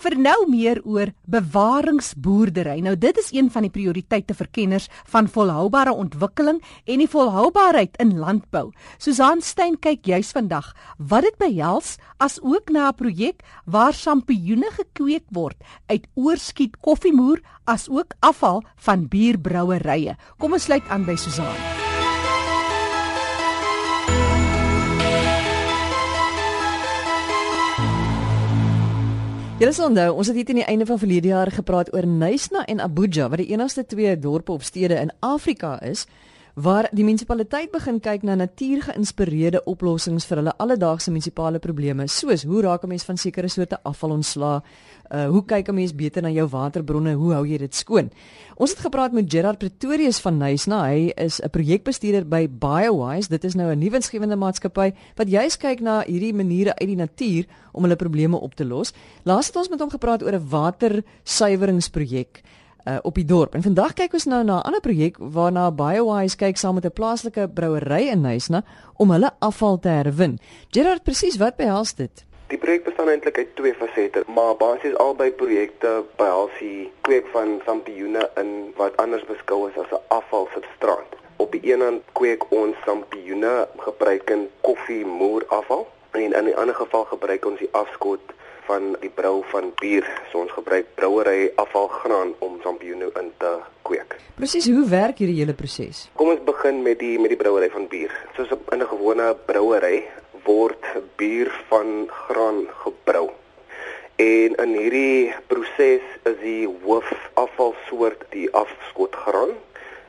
Vir nou meer oor bewaringsboerdery. Nou dit is een van die prioriteite vir kenners van volhoubare ontwikkeling en die volhoubaarheid in landbou. Susan Stein kyk juis vandag wat dit behels as ook na 'n projek waar sampioene gekweek word uit oorskiet koffiemoer as ook afval van bierbrouerye. Kom ons sluit aan by Susan. Julle sal onthou, ons het hier teen die einde van verlede jaar gepraat oor Nysna en Abuja, wat die enigste twee dorpe of stede in Afrika is waar die munisipaliteit begin kyk na natuurgeïnspireerde oplossings vir hulle alledaagse munisipale probleme, soos hoe raak 'n mens van sekere soorte afval ontslaa, uh, hoe kyk 'n mens beter na jou waterbronne, hoe hou jy dit skoon? Ons het gepraat met Gerard Pretorius van Nysna. Hy is 'n projekbestuurder by BioWise. Dit is nou 'n nuwensgewende maatskappy wat juis kyk na hierdie maniere uit die natuur om hulle probleme op te los. Laas het ons met hom gepraat oor 'n watersuiweringsprojek uh, op die dorp. En vandag kyk ons nou na 'n ander projek waarna BioWise kyk saam met 'n plaaslike brouery in Nysna om hulle afval te herwin. Gerard, presies wat behels dit? Die projek bestaan eintlik uit twee fasette, maar basies albei projekte behels die kweek van sampioene in wat anders beskou is as 'n afvalsubstraat. Op die een hand kweek ons sampioene gebruikend koffiemoer afval en in 'n ander geval gebruik ons die afskot van die brou van bier. So ons gebruik brouery afvalgraan om sampioene in te kweek. Presies, hoe werk hierdie hele proses? Kom ons begin met die met die brouery van bier. Soos in 'n gewone brouery word bier van graan gebrou. En in hierdie proses is die hoofafvalsoort die afskotgraan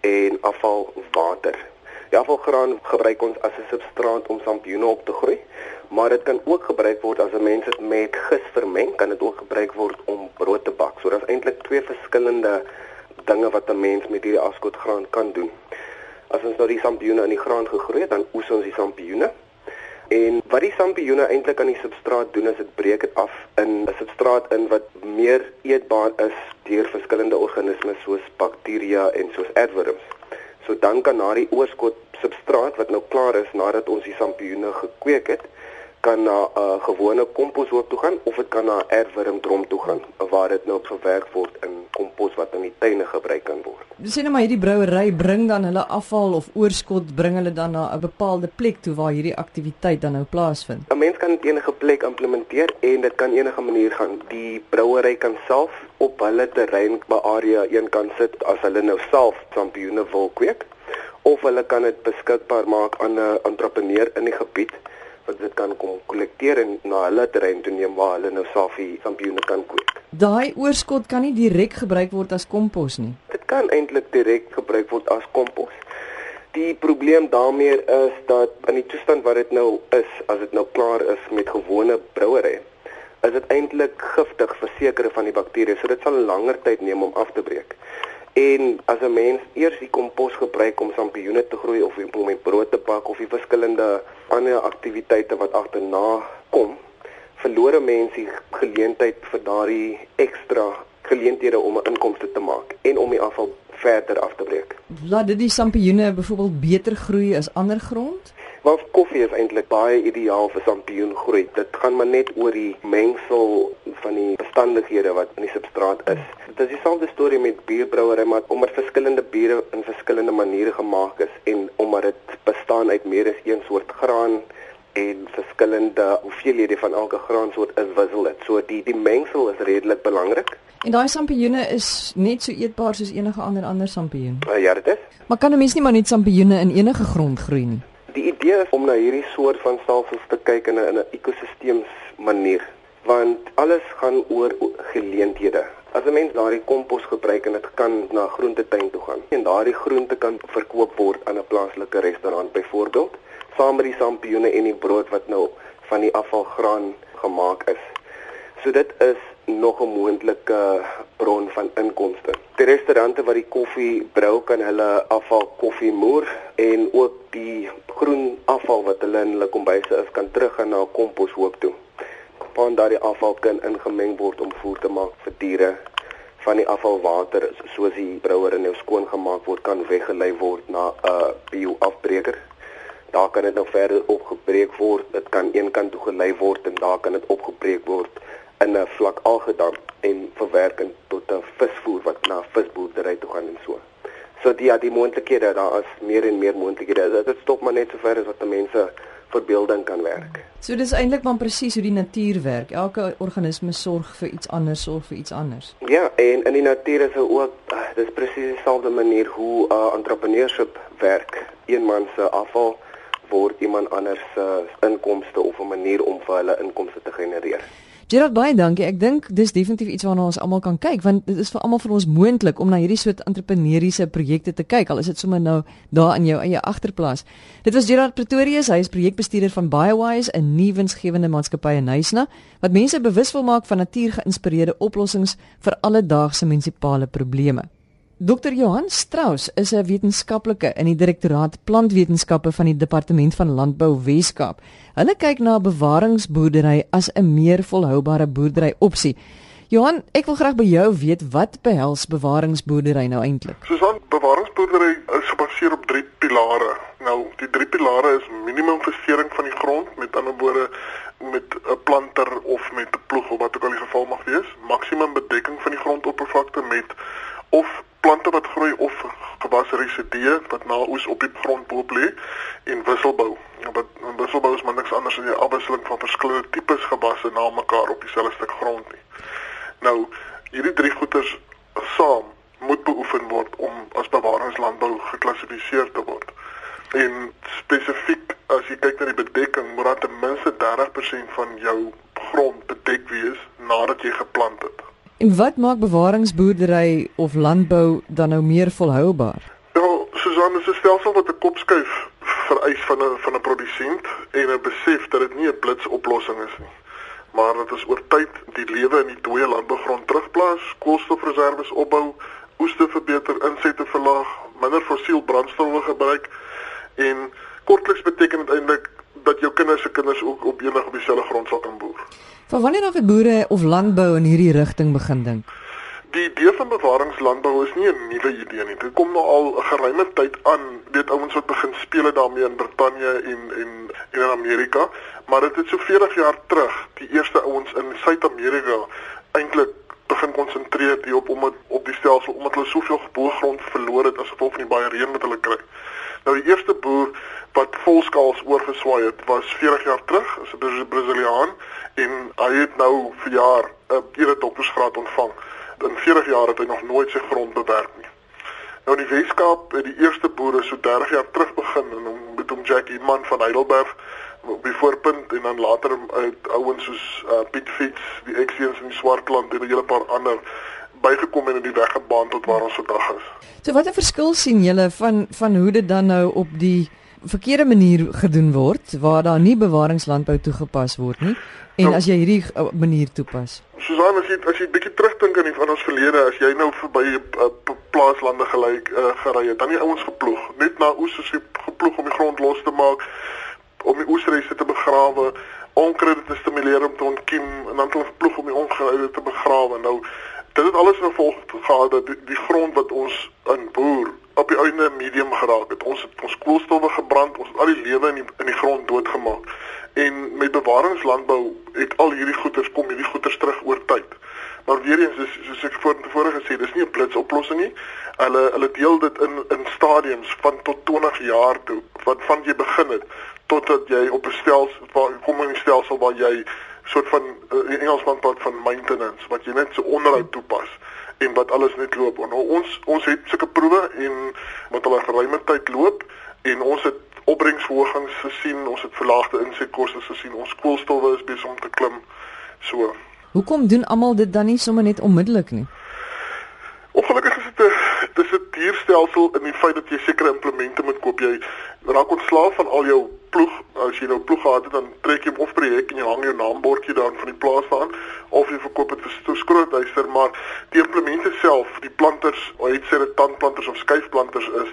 en afvalwater. Die afvalgraan gebruik ons as 'n substraat om sampioene op te groei maar dit kan ook gebruik word as 'n mens dit met gis vermeng, kan dit ook gebruik word om brood te bak. So daar's eintlik twee verskillende dinge wat 'n mens met hierdie afskotgraan kan doen. As ons nou die sampioene in die graan gegroei het, dan oes ons die sampioene. En wat die sampioene eintlik aan die substraat doen is dit breek dit af in 'n substraat in wat meer eetbaar is deur verskillende organismes soos bakterieë en soos aardwurms. So dan kan na die oorskot substraat wat nou klaar is nadat ons die sampioene gekweek het, kan na 'n uh, gewone komposhoop toe gaan of dit kan na 'n erfwurmdrom toe gaan waar dit nou verwerk word in kompos wat in die tuine gebruik kan word. Dis sê net maar hierdie brouery bring dan hulle afval of oorskot bring hulle dan na 'n bepaalde plek toe waar hierdie aktiwiteit dan nou plaasvind. 'n Mens kan dit enige plek implementeer en dit kan enige manier gaan. Die brouery kan self op hulle terrein by area een kan sit as hulle nou self sampioene wil kweek of hulle kan dit beskikbaar maak aan 'n entrepreneur in die gebied wat dit kan kom kollekteer en na hulle terrein toe neem waar hulle nou safie sampioene kan kweek. Daai oorskot kan nie direk gebruik word as kompos nie. Dit kan eintlik direk gebruik word as kompos. Die probleem daarmee is dat in die toestand wat dit nou is, as dit nou klaar is met gewone brouery, is dit eintlik giftig vir sekere van die bakterieë, so dit sal langer tyd neem om af te breek. En as 'n mens eers die kompos gebruik om sampioene te groei of om met brood te bak of die verskillende ander aktiwiteite wat agterna kom, verloor mense geleentheid vir daardie ekstra geleenthede om 'n inkomste te maak en om die afval verder af te breek. Laat dit die sampioene byvoorbeeld beter groei as ander grond? Want koffie is eintlik baie ideaal vir sampioen groei. Dit gaan maar net oor die mengsel van die bestandighede wat in die substraat is. Dit is dieselfde storie met bierbrouery maar omdat verskillende biere in verskillende maniere gemaak is en omdat dit bestaan uit meer as een soort graan en verskillende hoeveelhede van elke graansoort is wissel dit. So die die mengsel is redelik belangrik. En daai sampioene is net so eetbaar soos enige ander ander sampioen. Uh, ja, dit is. Maar kan 'n mens nie maar net sampioene in enige grond groei nie? Die idee is om na hierdie soort van stelsels te kyk in 'n in 'n ekosisteems manier want alles gaan oor geleenthede. As 'n mens daardie kompos gebruik en dit kan na groentetuin toe gaan en daardie groente kan verkoop word aan 'n plaaslike restaurant byvoorbeeld, saam met die sampioene en die brood wat nou van die afvalgraan gemaak is. So dit is nog 'n moontlike bron van inkomste. Die restaurante wat die koffie brou kan hulle afval koffie moer en ook die groen afval wat hulle in hulle kombuise is kan teruggaan na 'n komposhoop toe van daardie afval kan ingemeng word om voer te maak vir diere van die afvalwater soos die brouer en nou skoon gemaak word kan weggelei word na 'n uh, bioafbreker. Daar kan dit nou verder opgebreek word. Dit kan een kant toe gelei word en daar kan dit opgebreek word in 'n vlak algedam en verwerk tot 'n visvoer wat na visboerdery toe gaan en so. So die ja, die moontlikhede daar is meer en meer moontlikhede. Dit stop maar net sover as wat mense verbeelding kan werk. So dis eintlik maar presies hoe die natuur werk. Elke organisme sorg vir iets anders, sorg vir iets anders. Ja, en in die natuur is ook uh, dis presies dieselfde manier hoe uh, entrepreneurship werk. Een man se afval word iemand anders se uh, inkomste of 'n manier om vir hulle inkomste te genereer. Gerard baie dankie. Ek dink dis definitief iets waarna ons almal kan kyk want dit is vir almal van ons moontlik om na hierdie soort entrepreneursiese projekte te kyk al is dit sommer nou daar in jou eie agterplaas. Dit was Gerard Pretorius, hy is projekbestuurder van BioWise, 'n nuwe winsgewende maatskappy in Nysna wat mense bewus wil maak van natuurgeïnspireerde oplossings vir alledaagse munisipale probleme. Dr Johan Strauss is 'n wetenskaplike in die Direktoraat Plantwetenskappe van die Departement van Landbou Wes-Kaap. Hulle kyk na bewaringsboerdery as 'n meer volhoubare boerdery opsie. Johan, ek wil graag by jou weet wat behels bewaringsboerdery nou eintlik? Susan, bewaringsboerdery is gebaseer op drie pilare. Nou, die drie pilare is minimum versteuring van die grond, met ander woorde met 'n planter of met 'n ploeg of wat ook al die geval mag wees, maksimum bedekking van die grondoppervlakte met of plante wat groei of residue wat na oes op die grond bo lê en wisselbou. Wat wisselbou is maar niks anders as 'n afwisseling van verskillende tipes gewasse na mekaar op dieselfde stuk grond nie. Nou, hierdie drie goeters saam moet beoefen word om as bewaringslandbou geklassifiseer te word. En spesifiek as jy kyk na die bedekking, moet daar ten minste 30% van jou grond bedek wees nadat jy geplant het. En wat maak bewaringsboerdery of landbou dan nou meer volhoubaar? Dit is 'n stelsel wat 'n kopskuif vereis van 'n van 'n produsent en 'n besef dat dit nie 'n blitsoplossing is nie. Maar dit is oor tyd die lewe in die dooie landbougrond terugplaas, koolstofreserwes opbou, oeste verbeter, insette verlaag, minder fossiel brandstowwe gebruik en kortliks beteken dit eintlik dat jou kinders se kinders ook op enig op dieselfde grond sal kan boer. Van wanneer af het boere of landbou in hierdie rigting begin dink? Die idee van bewaringslandbou is nie 'n nuwe idee nie. Dit kom nou al 'n geruime tyd aan. Weet ouens wat begin speel daarmee in Brittanje en en en in Amerika, maar dit het so 40 jaar terug die eerste ouens in Suid-Amerika eintlik begin konsentreer hierop om het, op die stelsel omdat hulle soveel boergrond verloor het as gevolg van die baie reën wat hulle kry. Nou die eerste boer wat volskaals oorgeswaai het was 40 jaar terug, is 'n Braziliaan en hy het nou vir jaar 'n ere doktorsgraad ontvang. In 40 jaar het hy nog nooit sy grond bewerk nie. Nou die Weskaap het die eerste boere so 30 jaar terug begin en hom met hom Jackie man van Heidelberg op die voorpunt en dan later uit ouens soos uh, Piet Fiets, die Exians in die Swartland en 'n hele paar ander bygekom en in die weg gebaan tot waar ons vandag is. So wat 'n verskil sien julle van van hoe dit dan nou op die verkeerde manier gedoen word waar daar nie bewaringslandbou toegepas word nie en nou, as jy hierdie uh, manier toepas. Susan as jy as jy bietjie terugdink aan die van ons verlede as jy nou verby 'n uh, plaaslande gelyk uh, gery het, dan die ouens geploeg, net na oes jy geploeg om die grond los te maak om die oesreise te begrawe, onkruid te stimuleer om te ontkiem en dan hulle geploeg om die onkruid te begrawe. Nou dit het alles gevolg gehad dat die, die grond wat ons in boer op die einde medium geraak het. Ons het ons koolstowwe gebrand, ons het al die lewe in die, in die grond doodgemaak. En met bewaringslandbou het al hierdie goeters kom hierdie goeters terug oor tyd. Maar weer eens soos, soos ek voorheen gesê, dis nie 'n blitsoplossing nie. Hulle hulle deel dit in in stadiums van tot 20 jaar toe wat van jy begin het totdat jy op 'n stelsel kom in 'n stelsel waar jy soort van uh, Engelsman praat van maintenance wat jy net so onderhoud toepas en wat alles net loop. En ons ons het sulke proewe en wat hulle geruime tyd loop en ons het opbrengsverhogings gesien, ons het verlaagde insetkoste gesien, ons koolstowwe is besig om te klim. So. Hoekom doen almal dit dan nie sommer net onmiddellik nie? Ongelukkig dierstelsel in die feit dat jy sekere implemente moet koop. Jy raak ontslaaf van al jou ploeg. As jy nou ploeg gehad het, dan trek jy of projek en jy hang jou naambordjie daar van die plaas aan of jy verkoop dit vir skroothuister, maar die implemente self, die planters, hoe dit sê dit tandplanters of skuifplanters is,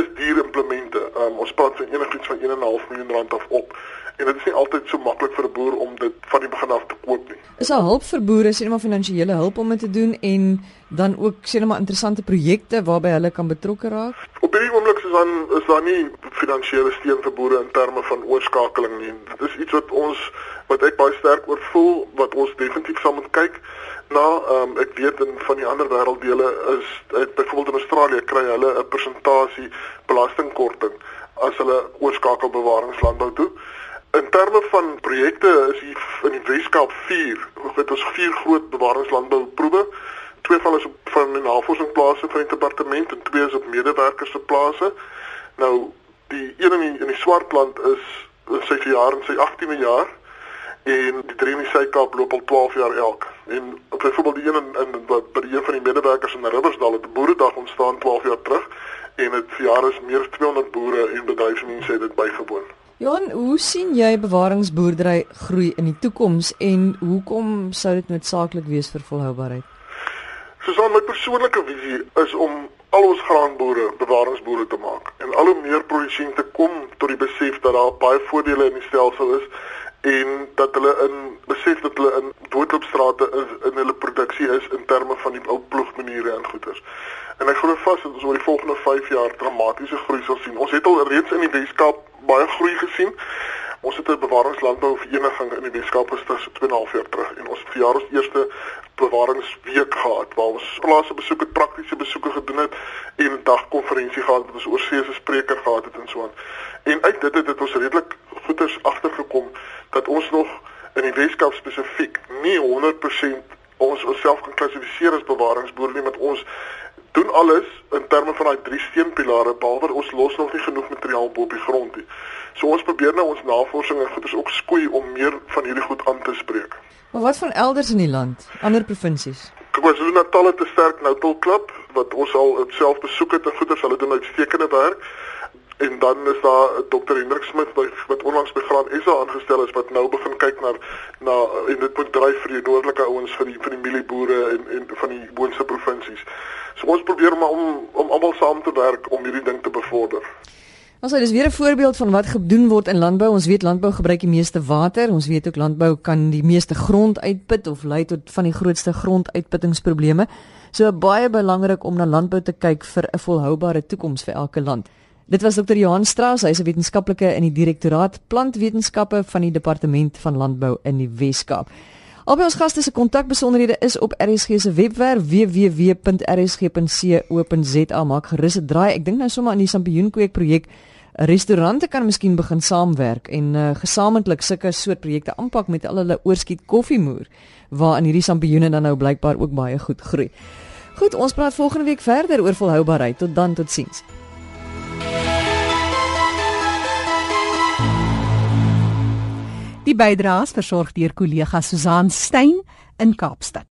is dierimplemente. Um, ons praat van enigiets van 1.5 miljoen rand af op en dit is nie altyd so maklik vir 'n boer om dit van die begin af te koop nie. Is daar hulp vir boere, sien maar finansiële hulp om dit te doen en dan ook sien maar interessante projekte waarby hulle kan betrokke raak? Op hierdie oomblik is dan is daar nie finansiële steun vir boere in terme van oorskakeling nie. Dit is iets wat ons wat ek baie sterk oor voel wat ons definitief saam moet kyk na. Um, ek weet in van die ander wêrelddele is byvoorbeeld in Australië kry hulle 'n persentasie belastingkorting as hulle oorskakel bewaringslandbou toe. In terme van projekte is hier in die Weskaap 4, dit is vier groot bewaringslandbouproewe twee van is op van navorsingsplase van die departement en twee is op medewerkers se plase. Nou die een in die, in die Swartland is sy jaar in sy 18de jaar en die drie in die Suid-Kaap loop al 12 jaar elk. En byvoorbeeld die een in, in by die een van die medewerkers in Riversdal het 'n boeredag ontstaan 12 jaar terug en dit verjaar is meer as 200 boere en bedryfsmense het dit bygewoon. Johan, hoe sien jy bewaringsboerdery groei in die toekoms en hoekom sou dit noodsaaklik wees vir volhoubaarheid? Soos my persoonlike visie is om al ons graanboere bewaringsboere te maak en al hoe meer produsente kom tot die besef dat daar baie voordele in die stelsel is en dat hulle in besef dat hulle in doodloopstrate is in hulle produksie is in terme van die ou ploegmaniere en goeders. En ek glo vas dat ons oor die volgende 5 jaar dramatiese groei sal sien. Ons het al reeds in die Weskaap baie groei gesien. Ons het 'n bewaringslandbou vereniging in die Weskaap gestig so 2,5 jaar terug en ons het vir jare ons eerste bewaringsweek gehad waar ons plase besoek het, praktiese besoeke gedoen het en 'n dagkonferensie gehad wat ons oorsee se spreker gehad het en so aan. En uit dit het dit ons redelik goeders agtergekom dat ons nog in die Weskaap spesifiek nie 100% ons onsself kan klassifiseer as bewaringsboere nie met ons doen alles in terme van daai drie steunpilare behalwe ons los nog nie genoeg materiaal bo op die grond nie. So ons probeer nou ons navorsing en goeders ook skoei om meer van hierdie goed aan te spreek. Maar wat van elders in die land, ander provinsies? KwaZulu-Natal het 'n sterk noutelklub wat ons al self besoek het en goeders, hulle doen uitstekende werk. En dan is daar Dr. Hendrik Smit wat onlangs by Graan SA aangestel is wat nou begin kyk na na en dit moet dryf vir die noordelike ouens vir die vir die mielieboere en en van die boonste provinsies. So ons probeer maar om om almal saam te werk om hierdie ding te bevorder. Ons sê dis weer 'n voorbeeld van wat gedoen word in landbou. Ons weet landbou gebruik die meeste water. Ons weet ook landbou kan die meeste grond uitput of lei tot van die grootste gronduitputtingsprobleme. So baie belangrik om na landbou te kyk vir 'n volhoubare toekoms vir elke land. Dit was Dr. Johan Strauss, hy is 'n wetenskaplike in die Direktoraat Plantwetenskappe van die Departement van Landbou in die Wes-Kaap. Albei ons gaste se kontakbesonderhede is op RSG se webwerf www.rsg.co.za. Maak gerus 'n draai. Ek dink nou sommer aan die Sampioenkweek projek Restaurante kan miskien begin saamwerk en uh, gesamentlik sulke soort projekte aanpak met al hulle oorskiet koffiemoer waar in hierdie sampioene dan nou blykbaar ook baie goed groei. Goed, ons praat volgende week verder oor volhoubaarheid. Tot dan, totsiens. Die bydraes versorg deur kollega Susan Stein in Kaapstad.